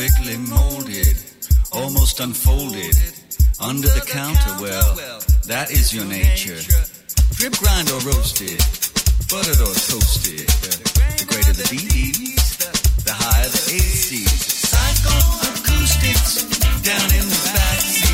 perfectly molded, almost unfolded, under the counter well. That is your nature. Drip grind or roasted, buttered or toasted. The greater the BEs, the higher the ACs. Psychoacoustics down in the back.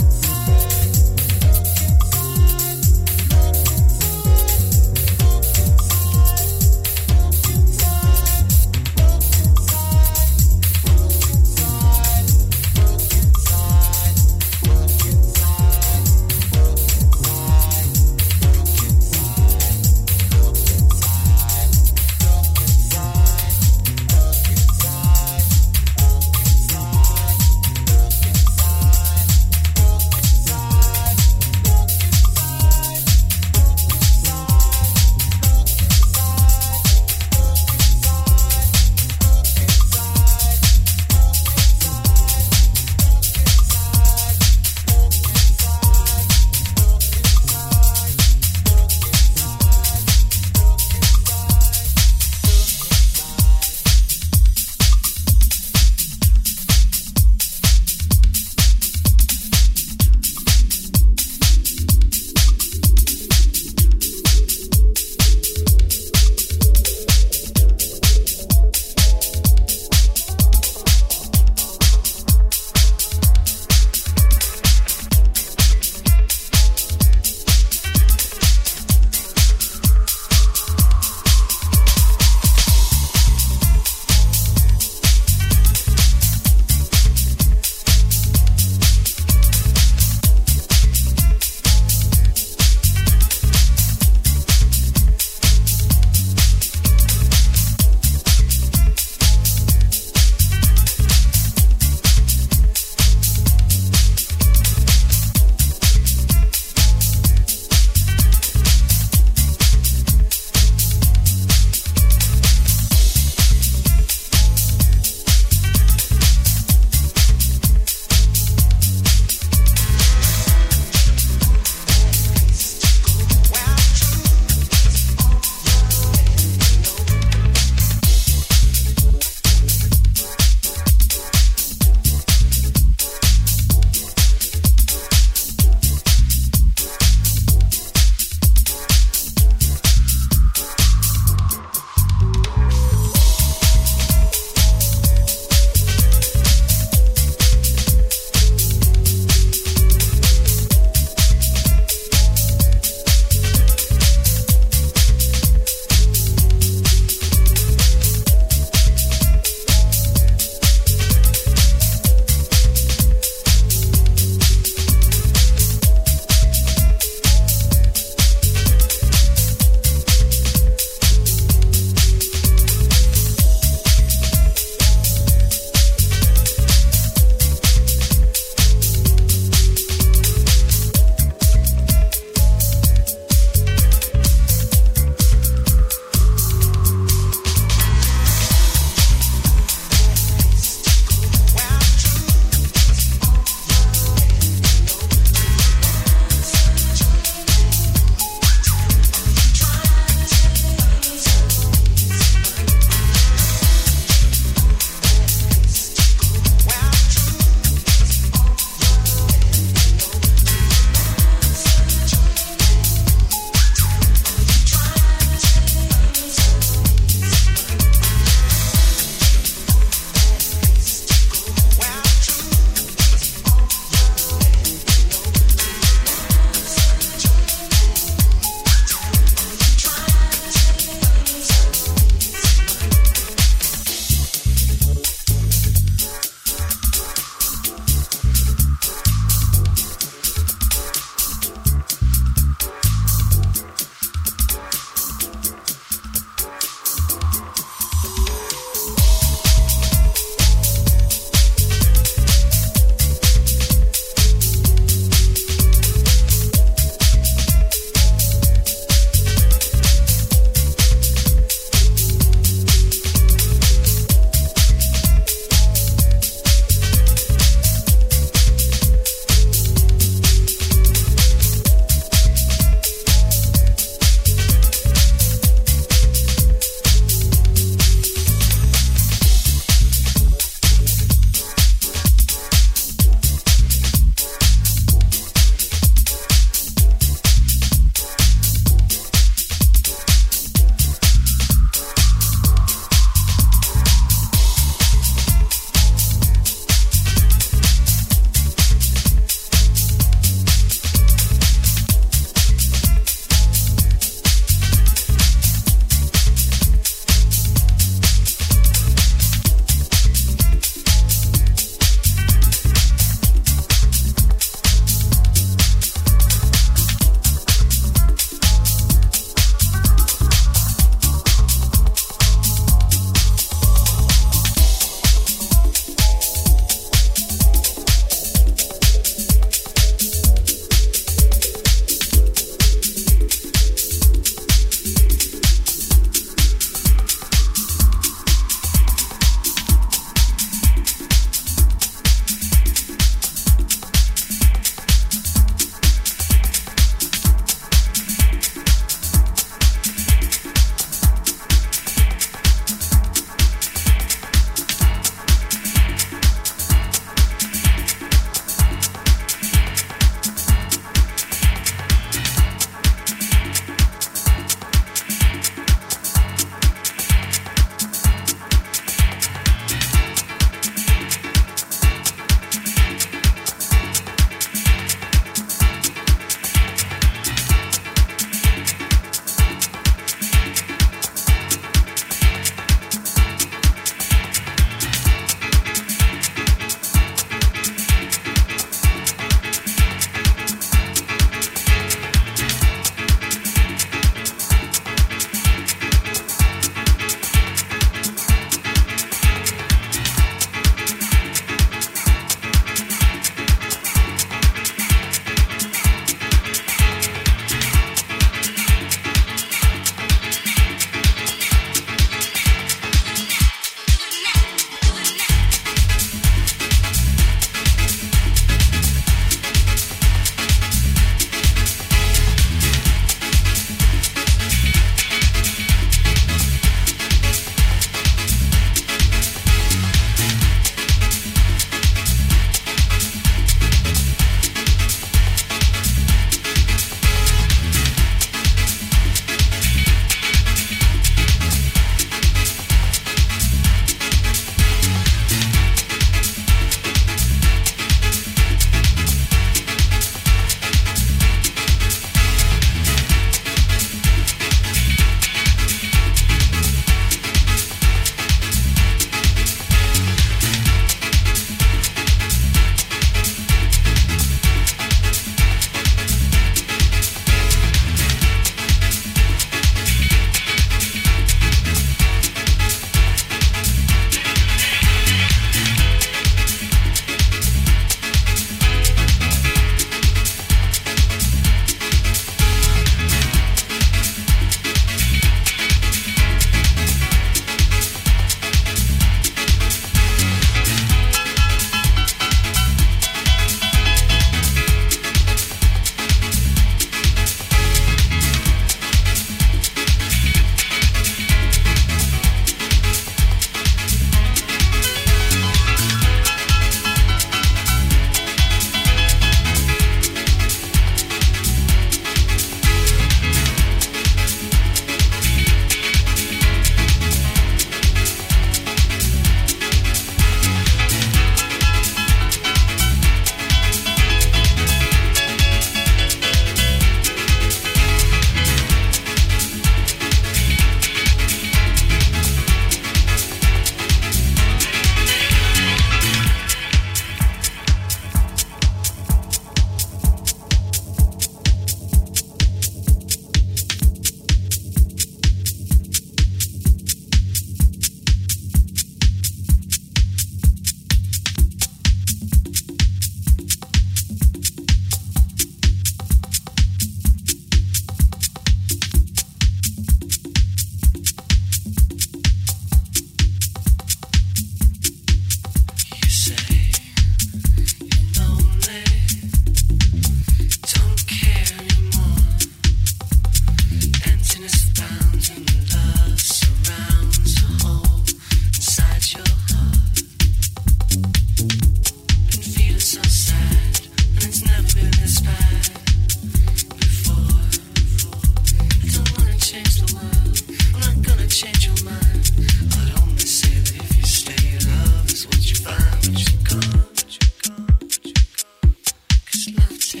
Just be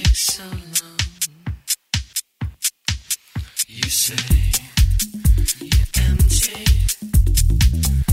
fearless.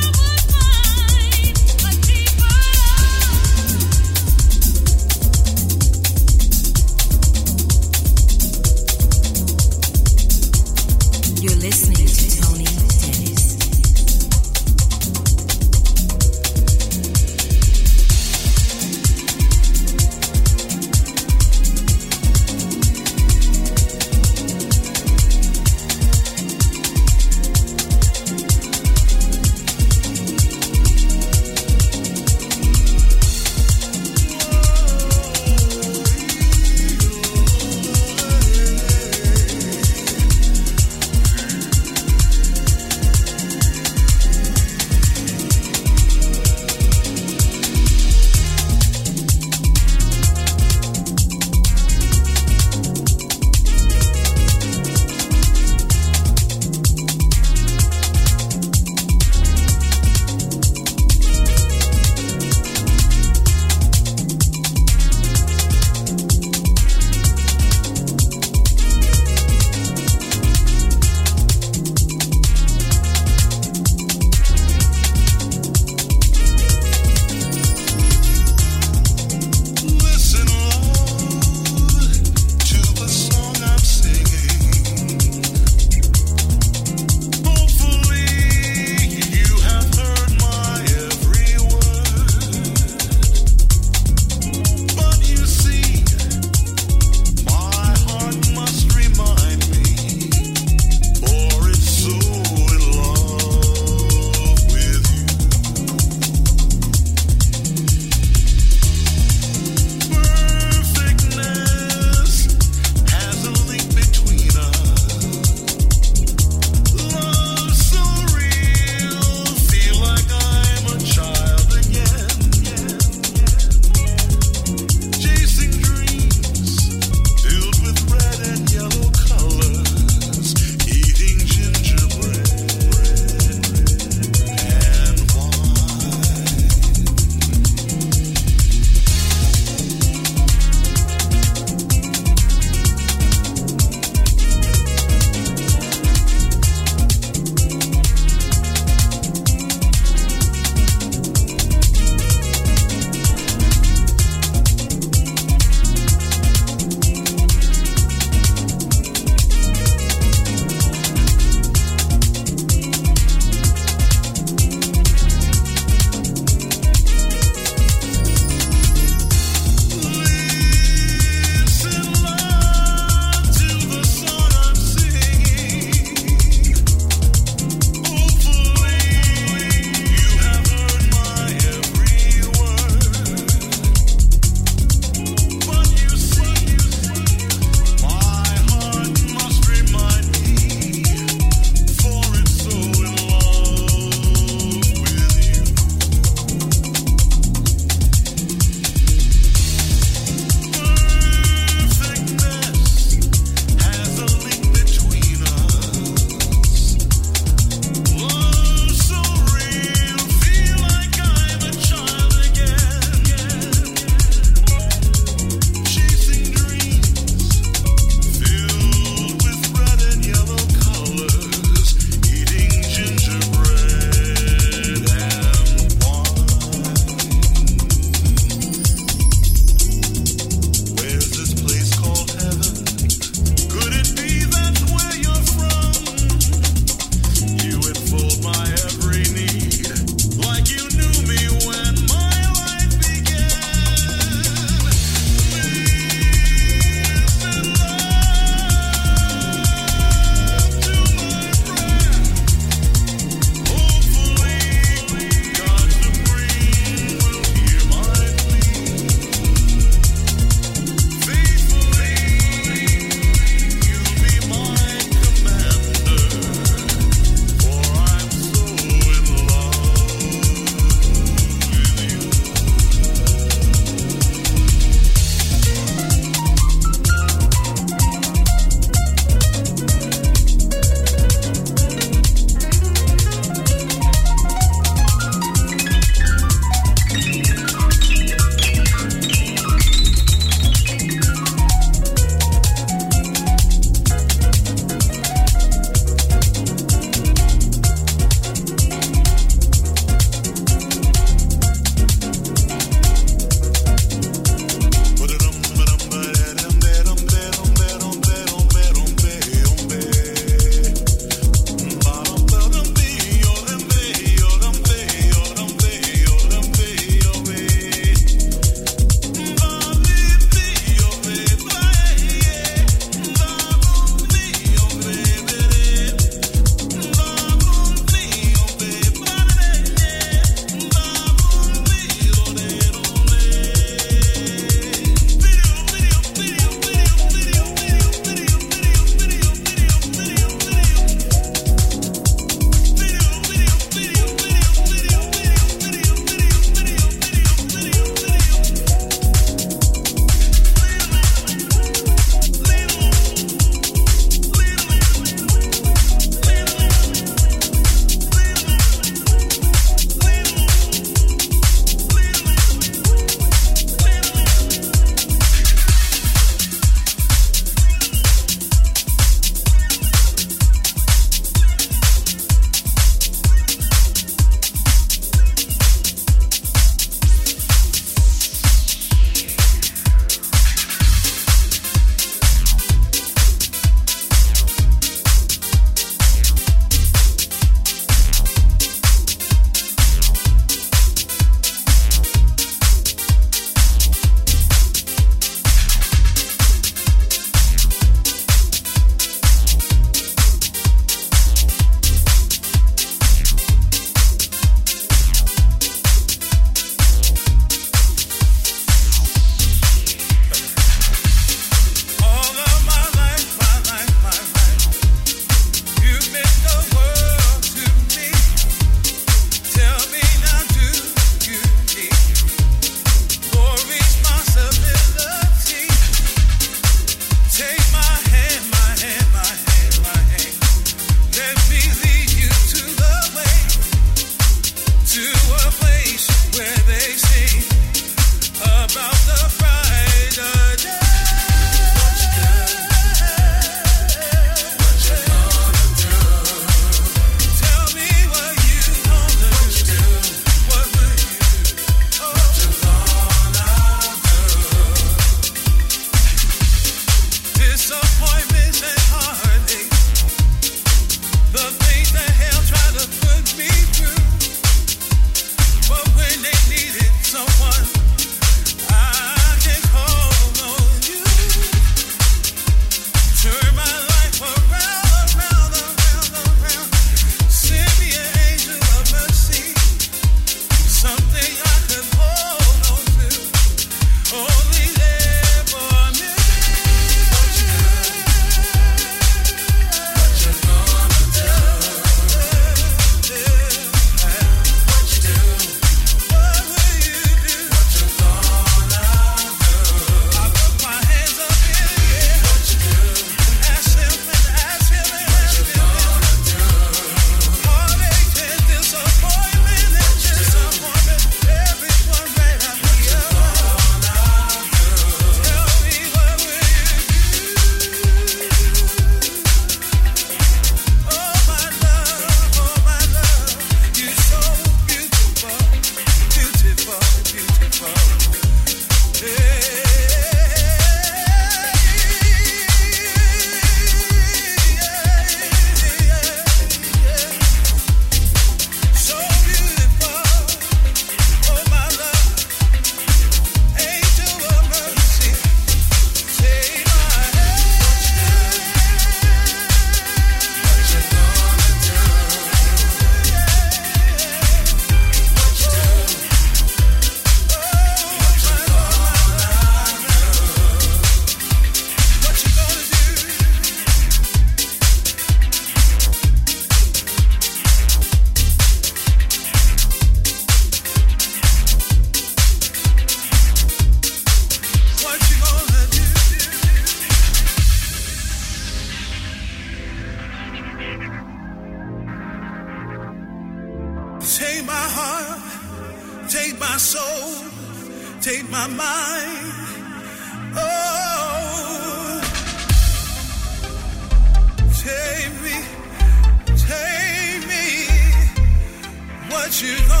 What